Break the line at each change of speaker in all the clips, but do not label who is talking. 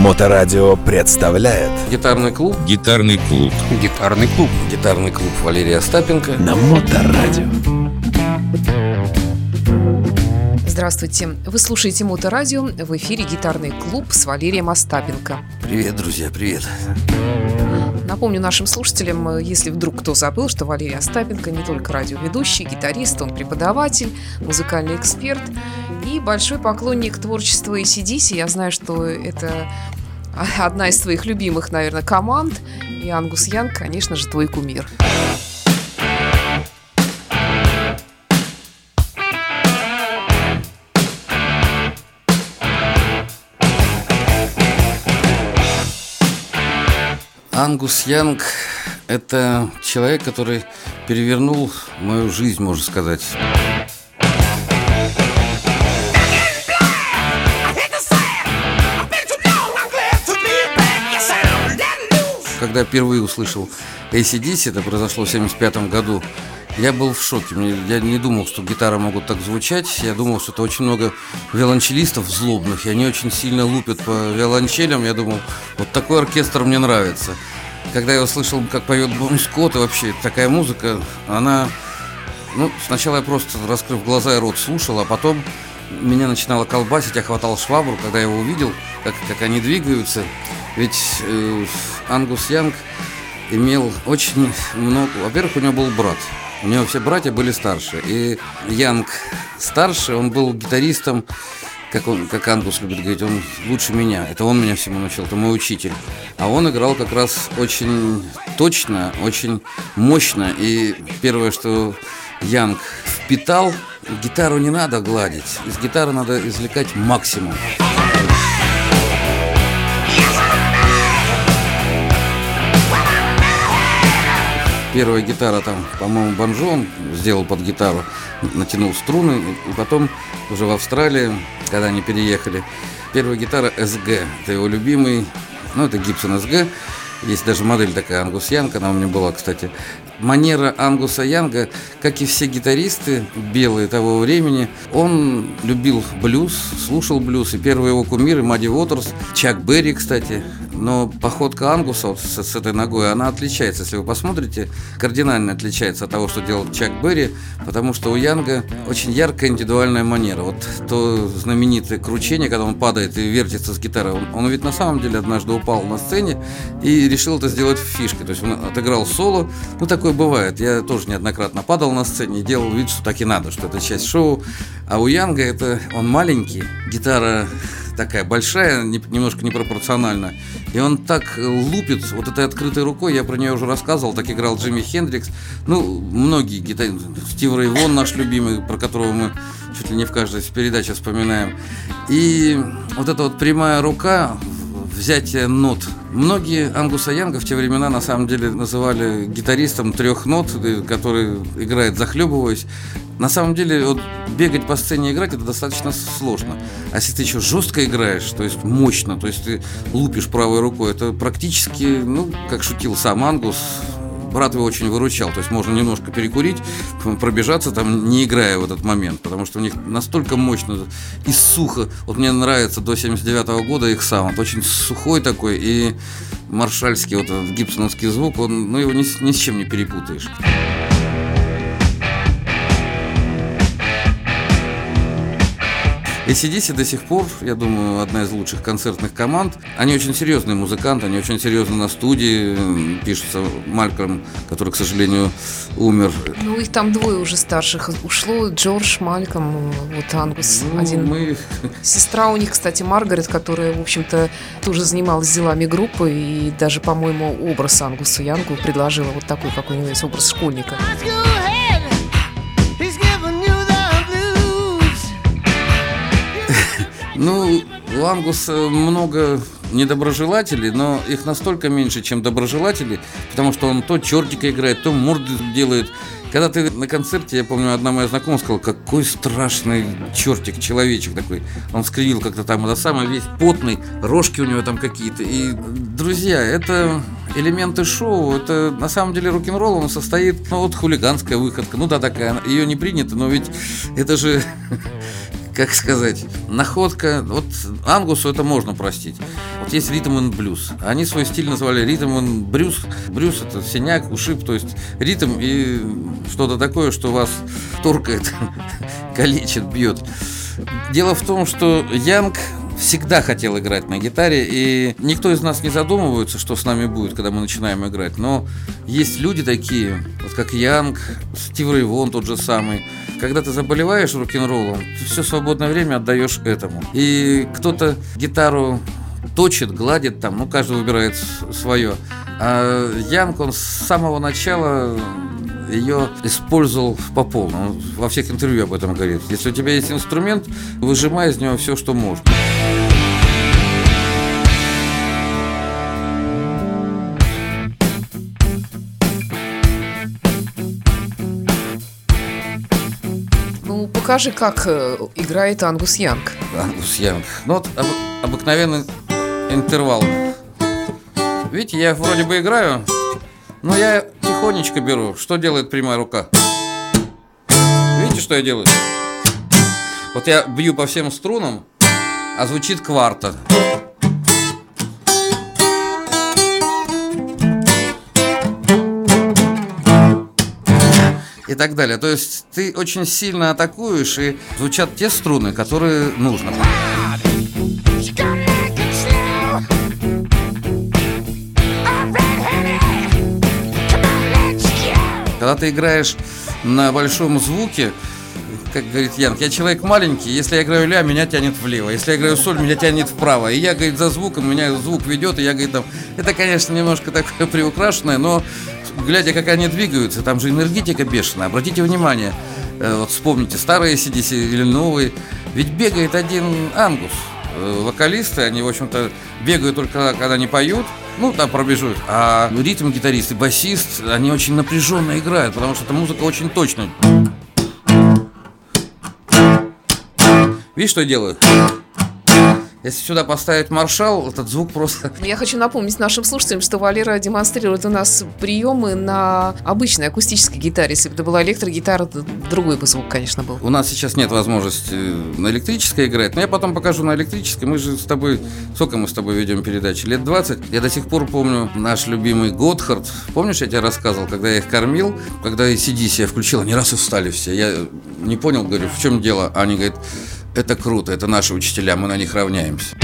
Моторадио представляет
Гитарный клуб
Гитарный клуб
Гитарный клуб Гитарный клуб Валерия Остапенко
на Моторадио.
Здравствуйте. Вы слушаете Моторадио. В эфире гитарный клуб с Валерием Остапенко.
Привет, друзья, привет
Напомню нашим слушателям, если вдруг кто забыл, что Валерий Остапенко не только радиоведущий, гитарист, он преподаватель, музыкальный эксперт и большой поклонник творчества ACDC. Я знаю, что это одна из твоих любимых, наверное, команд. И Ангус Янг, конечно же, твой кумир.
Ангус Янг – это человек, который перевернул мою жизнь, можно сказать. Когда впервые услышал ACDC, это произошло в 1975 году, я был в шоке. Я не думал, что гитары могут так звучать. Я думал, что это очень много виолончелистов злобных, и они очень сильно лупят по виолончелям. Я думал, вот такой оркестр мне нравится. Когда я услышал, как поет Бон Скотт, и вообще такая музыка, она... Ну, сначала я просто, раскрыв глаза и рот, слушал, а потом меня начинало колбасить, я хватал швабру, когда я его увидел, как, как они двигаются. Ведь э, Ангус Янг имел очень много... Во-первых, у него был брат. У него все братья были старше. И Янг старший, он был гитаристом, как, он, как Ангус любит говорить, он лучше меня. Это он меня всему научил, это мой учитель. А он играл как раз очень точно, очень мощно. И первое, что Янг впитал, гитару не надо гладить. Из гитары надо извлекать максимум. Первая гитара там, по-моему, банджо сделал под гитару, натянул струны, и потом уже в Австралии, когда они переехали, первая гитара SG, это его любимый, ну это Gibson SG, есть даже модель такая Ангус Янг, она у меня была, кстати. Манера Ангуса Янга, как и все гитаристы белые того времени, он любил блюз, слушал блюз, и первые его кумиры Мадди Уотерс, Чак Берри, кстати, но походка Ангуса вот с, с этой ногой, она отличается, если вы посмотрите, кардинально отличается от того, что делал Чак Берри, потому что у Янга очень яркая индивидуальная манера. Вот то знаменитое кручение, когда он падает и вертится с гитарой, он, он ведь на самом деле однажды упал на сцене и решил это сделать фишкой, то есть он отыграл соло, ну такое бывает, я тоже неоднократно падал на сцене и делал вид, что так и надо, что это часть шоу, а у Янга это он маленький, гитара такая большая, немножко непропорционально. И он так лупит вот этой открытой рукой, я про нее уже рассказывал, так играл Джимми Хендрикс. Ну, многие гитаристы, Стив Рейвон наш любимый, про которого мы чуть ли не в каждой передаче вспоминаем. И вот эта вот прямая рука, взятие нот. Многие Ангуса Янга в те времена на самом деле называли гитаристом трех нот, э, который играет захлебываясь. На самом деле, вот бегать по сцене и играть это достаточно сложно. А если ты еще жестко играешь, то есть мощно, то есть ты лупишь правой рукой, это практически, ну, как шутил сам Ангус, брат его очень выручал. То есть можно немножко перекурить, пробежаться там, не играя в этот момент, потому что у них настолько мощно и сухо. Вот мне нравится до 79 -го года их саунд, очень сухой такой и маршальский вот этот гибсоновский звук, он, ну его ни, ни с чем не перепутаешь. ACDC до сих пор, я думаю, одна из лучших концертных команд. Они очень серьезные музыканты, они очень серьезно на студии пишутся. Малькольм, который, к сожалению, умер.
Ну, их там двое уже старших ушло. Джордж, Мальком, вот Ангус
ну,
один.
Мы...
Сестра у них, кстати, Маргарет, которая, в общем-то, тоже занималась делами группы и даже, по-моему, образ Ангусу Янгу предложила вот такой, какой у него есть образ
Ну, у Ангуса много недоброжелателей, но их настолько меньше, чем доброжелателей, потому что он то чертика играет, то морды делает. Когда ты на концерте, я помню, одна моя знакомая сказала, какой страшный чертик, человечек такой. Он скривил как-то там, это самое, весь потный, рожки у него там какие-то. И, друзья, это элементы шоу, это на самом деле рок-н-ролл, он состоит, ну вот хулиганская выходка, ну да, такая, ее не принято, но ведь это же как сказать, находка. Вот Ангусу это можно простить. Вот есть ритм и блюз. Они свой стиль назвали ритм и брюс. Брюс это синяк, ушиб, то есть ритм и что-то такое, что вас торкает, калечит, бьет. Дело в том, что Янг всегда хотел играть на гитаре, и никто из нас не задумывается, что с нами будет, когда мы начинаем играть. Но есть люди такие, вот как Янг, Стив Рейвон тот же самый. Когда ты заболеваешь рок-н-роллом, ты все свободное время отдаешь этому. И кто-то гитару точит, гладит там, ну, каждый выбирает свое. А Янг, он с самого начала ее использовал по полному. Он во всех интервью об этом говорит. Если у тебя есть инструмент, выжимай из него все, что можно.
Ну, покажи, как э, играет Ангус Янг.
Ангус Янг. Ну вот об- обыкновенный интервал. Видите, я вроде бы играю, но я тихонечко беру. Что делает прямая рука? Видите, что я делаю? Вот я бью по всем струнам, а звучит кварта. И так далее. То есть ты очень сильно атакуешь, и звучат те струны, которые нужно. Ты играешь на большом звуке, как говорит Янг, я человек маленький, если я играю ля, меня тянет влево, если я играю соль, меня тянет вправо. И я, говорит, за звуком, меня звук ведет, и я, говорит, там, это, конечно, немножко такое приукрашенное, но глядя, как они двигаются, там же энергетика бешеная. Обратите внимание, э, вот вспомните, старые CDC или новые, ведь бегает один ангус. Э, Вокалисты, они, в общем-то, бегают только когда они поют, ну, там пробежут. А ритм гитарист и басист, они очень напряженно играют, потому что эта музыка очень точная. Видишь, что я делаю? Если сюда поставить маршал, этот звук просто...
Я хочу напомнить нашим слушателям, что Валера демонстрирует у нас приемы на обычной акустической гитаре. Если бы это была электрогитара, то другой бы звук, конечно, был.
У нас сейчас нет возможности на электрической играть, но я потом покажу на электрической. Мы же с тобой... Сколько мы с тобой ведем передачи? Лет 20? Я до сих пор помню наш любимый Готхард. Помнишь, я тебе рассказывал, когда я их кормил, когда и CDC я включил, они раз и встали все. Я не понял, говорю, в чем дело? А Они говорят, это круто, это наши учителя, мы на них равняемся.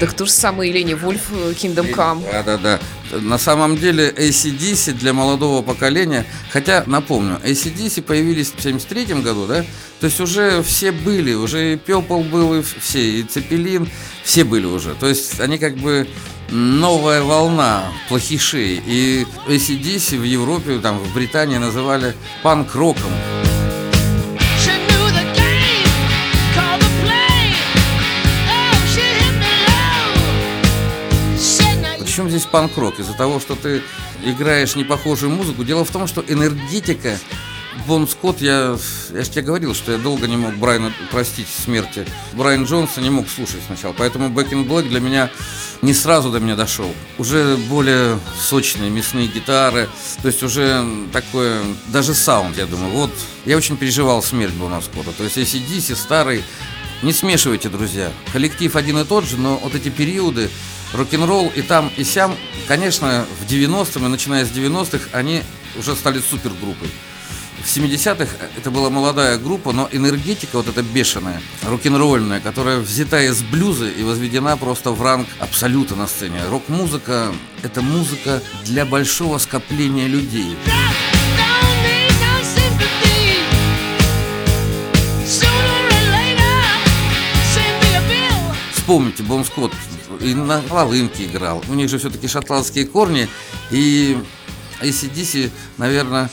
Да кто же самый Лене Вольф, э, Kingdom Come.
Да, да, да. На самом деле ACDC для молодого поколения, хотя, напомню, ACDC появились в 73 году, да? То есть уже все были, уже и Пепл был, и все, и Цепелин, все были уже. То есть они как бы новая волна плохишей. И ACDC в Европе, там, в Британии называли панк-роком. Здесь панк-рок? Из-за того, что ты играешь непохожую музыку. Дело в том, что энергетика Бон Скотт, я, я же тебе говорил, что я долго не мог Брайана простить смерти. Брайан Джонса не мог слушать сначала, поэтому Back in Black для меня не сразу до меня дошел. Уже более сочные мясные гитары, то есть уже такое, даже саунд, я думаю. Вот, я очень переживал смерть Бона Скотта. То есть ACDC старый, не смешивайте, друзья. Коллектив один и тот же, но вот эти периоды, рок-н-ролл и там, и сям, конечно, в 90-м и начиная с 90-х они уже стали супергруппой. В 70-х это была молодая группа, но энергетика вот эта бешеная, рок-н-ролльная, которая взята из блюза и возведена просто в ранг абсолюта на сцене. Рок-музыка – это музыка для большого скопления людей. Вспомните, Бон Скотт и на волынке играл. У них же все-таки шотландские корни. И ACDC, наверное,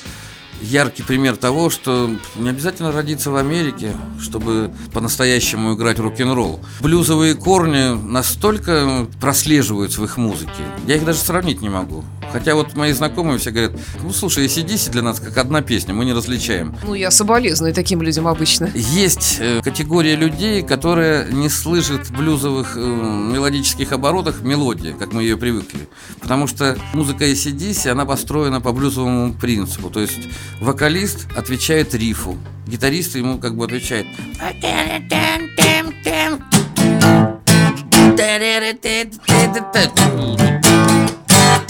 яркий пример того, что не обязательно родиться в Америке, чтобы по-настоящему играть рок-н-ролл. Блюзовые корни настолько прослеживаются в их музыке. Я их даже сравнить не могу. Хотя вот мои знакомые все говорят, ну слушай, ACDC для нас как одна песня, мы не различаем.
Ну, я соболезную таким людям обычно.
Есть э, категория людей, которые не слышат в блюзовых э, мелодических оборотах мелодии, как мы ее привыкли. Потому что музыка ACDC, она построена по блюзовому принципу. То есть вокалист отвечает рифу, гитарист ему как бы отвечает.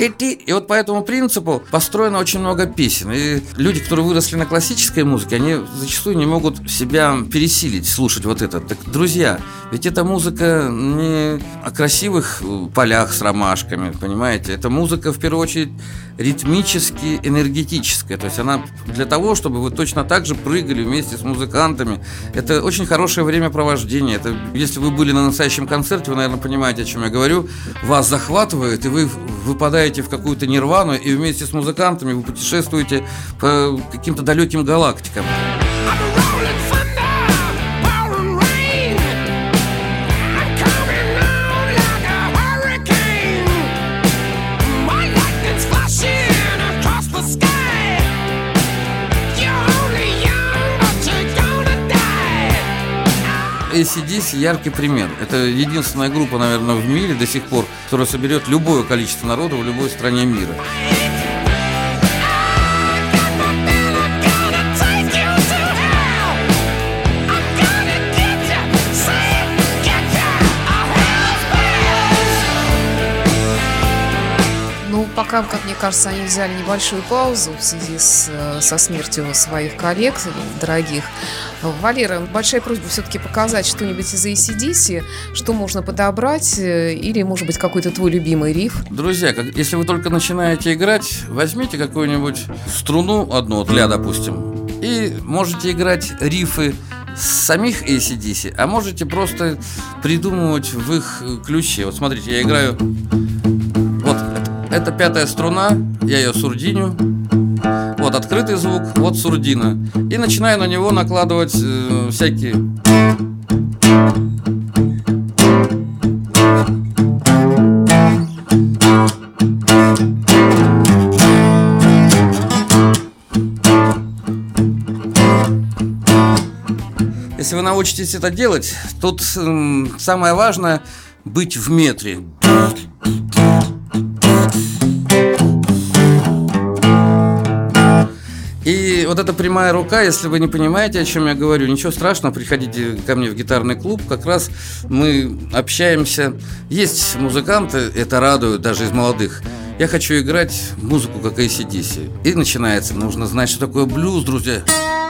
И вот по этому принципу построено очень много песен. И люди, которые выросли на классической музыке, они зачастую не могут себя пересилить, слушать вот это. Так, друзья, ведь эта музыка не о красивых полях с ромашками, понимаете? Это музыка, в первую очередь, ритмически энергетическая. То есть она для того, чтобы вы точно так же прыгали вместе с музыкантами. Это очень хорошее времяпровождение. Это, если вы были на настоящем концерте, вы, наверное, понимаете, о чем я говорю. Вас захватывает, и вы выпадаете в какую-то нирвану, и вместе с музыкантами вы путешествуете по каким-то далеким галактикам. ACDC яркий пример. Это единственная группа, наверное, в мире до сих пор, которая соберет любое количество народа в любой стране мира.
Ну, пока, как мне кажется, они взяли небольшую паузу в связи с, э, со смертью своих коллег дорогих. Валера, большая просьба все-таки показать что-нибудь из ACDC, что можно подобрать, э, или, может быть, какой-то твой любимый риф.
Друзья, как- если вы только начинаете играть, возьмите какую-нибудь струну одну, вот ля, допустим, и можете играть рифы самих ACDC, а можете просто придумывать в их ключе. Вот смотрите, я играю... Вот, это, это пятая струна, я ее сурдиню. Открытый звук, вот сурдина. И начинаю на него накладывать э, всякие... Если вы научитесь это делать, тут м, самое важное быть в метре. Вот эта прямая рука, если вы не понимаете, о чем я говорю, ничего страшного, приходите ко мне в гитарный клуб, как раз мы общаемся. Есть музыканты, это радует даже из молодых. Я хочу играть музыку, как ACDC. И начинается, нужно знать, что такое блюз, друзья. Вот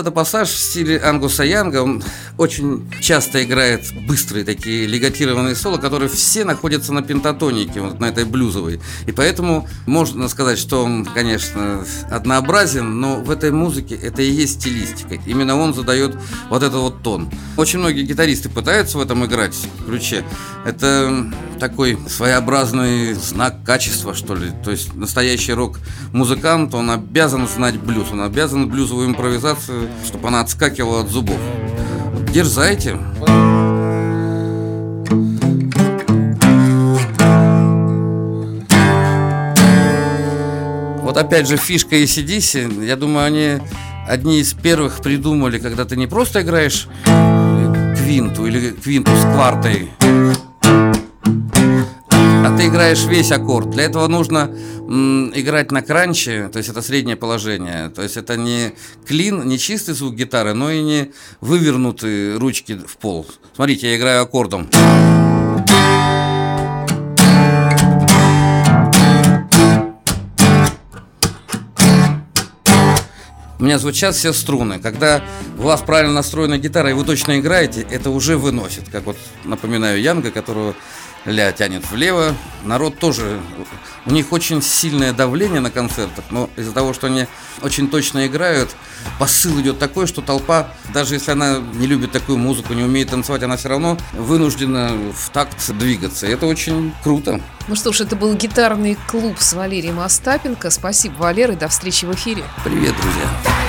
это пассаж в стиле Ангуса Янга. Он очень часто играет быстрые такие легатированные соло, которые все находятся на пентатонике, вот на этой блюзовой. И поэтому можно сказать, что он, конечно, однообразен, но в этой музыке это и есть стилистика. Именно он задает вот этот вот тон. Очень многие гитаристы пытаются в этом играть ключе. Это такой своеобразный знак качества, что ли. То есть настоящий рок-музыкант, он обязан знать блюз, он обязан блюзовую импровизацию, чтобы она отскакивала от зубов. Дерзайте. Вот опять же фишка ACDC, я думаю, они одни из первых придумали, когда ты не просто играешь квинту или квинту с квартой, а ты играешь весь аккорд. Для этого нужно м, играть на кранче, то есть это среднее положение. То есть это не клин, не чистый звук гитары, но и не вывернутые ручки в пол. Смотрите, я играю аккордом. У меня звучат все струны. Когда у вас правильно настроена гитара и вы точно играете, это уже выносит. Как вот напоминаю Янга, которого ля тянет влево. Народ тоже, у них очень сильное давление на концертах, но из-за того, что они очень точно играют, посыл идет такой, что толпа, даже если она не любит такую музыку, не умеет танцевать, она все равно вынуждена в такт двигаться. И это очень круто.
Ну что ж, это был гитарный клуб с Валерием Остапенко. Спасибо, Валера, и до встречи в эфире.
Привет, друзья.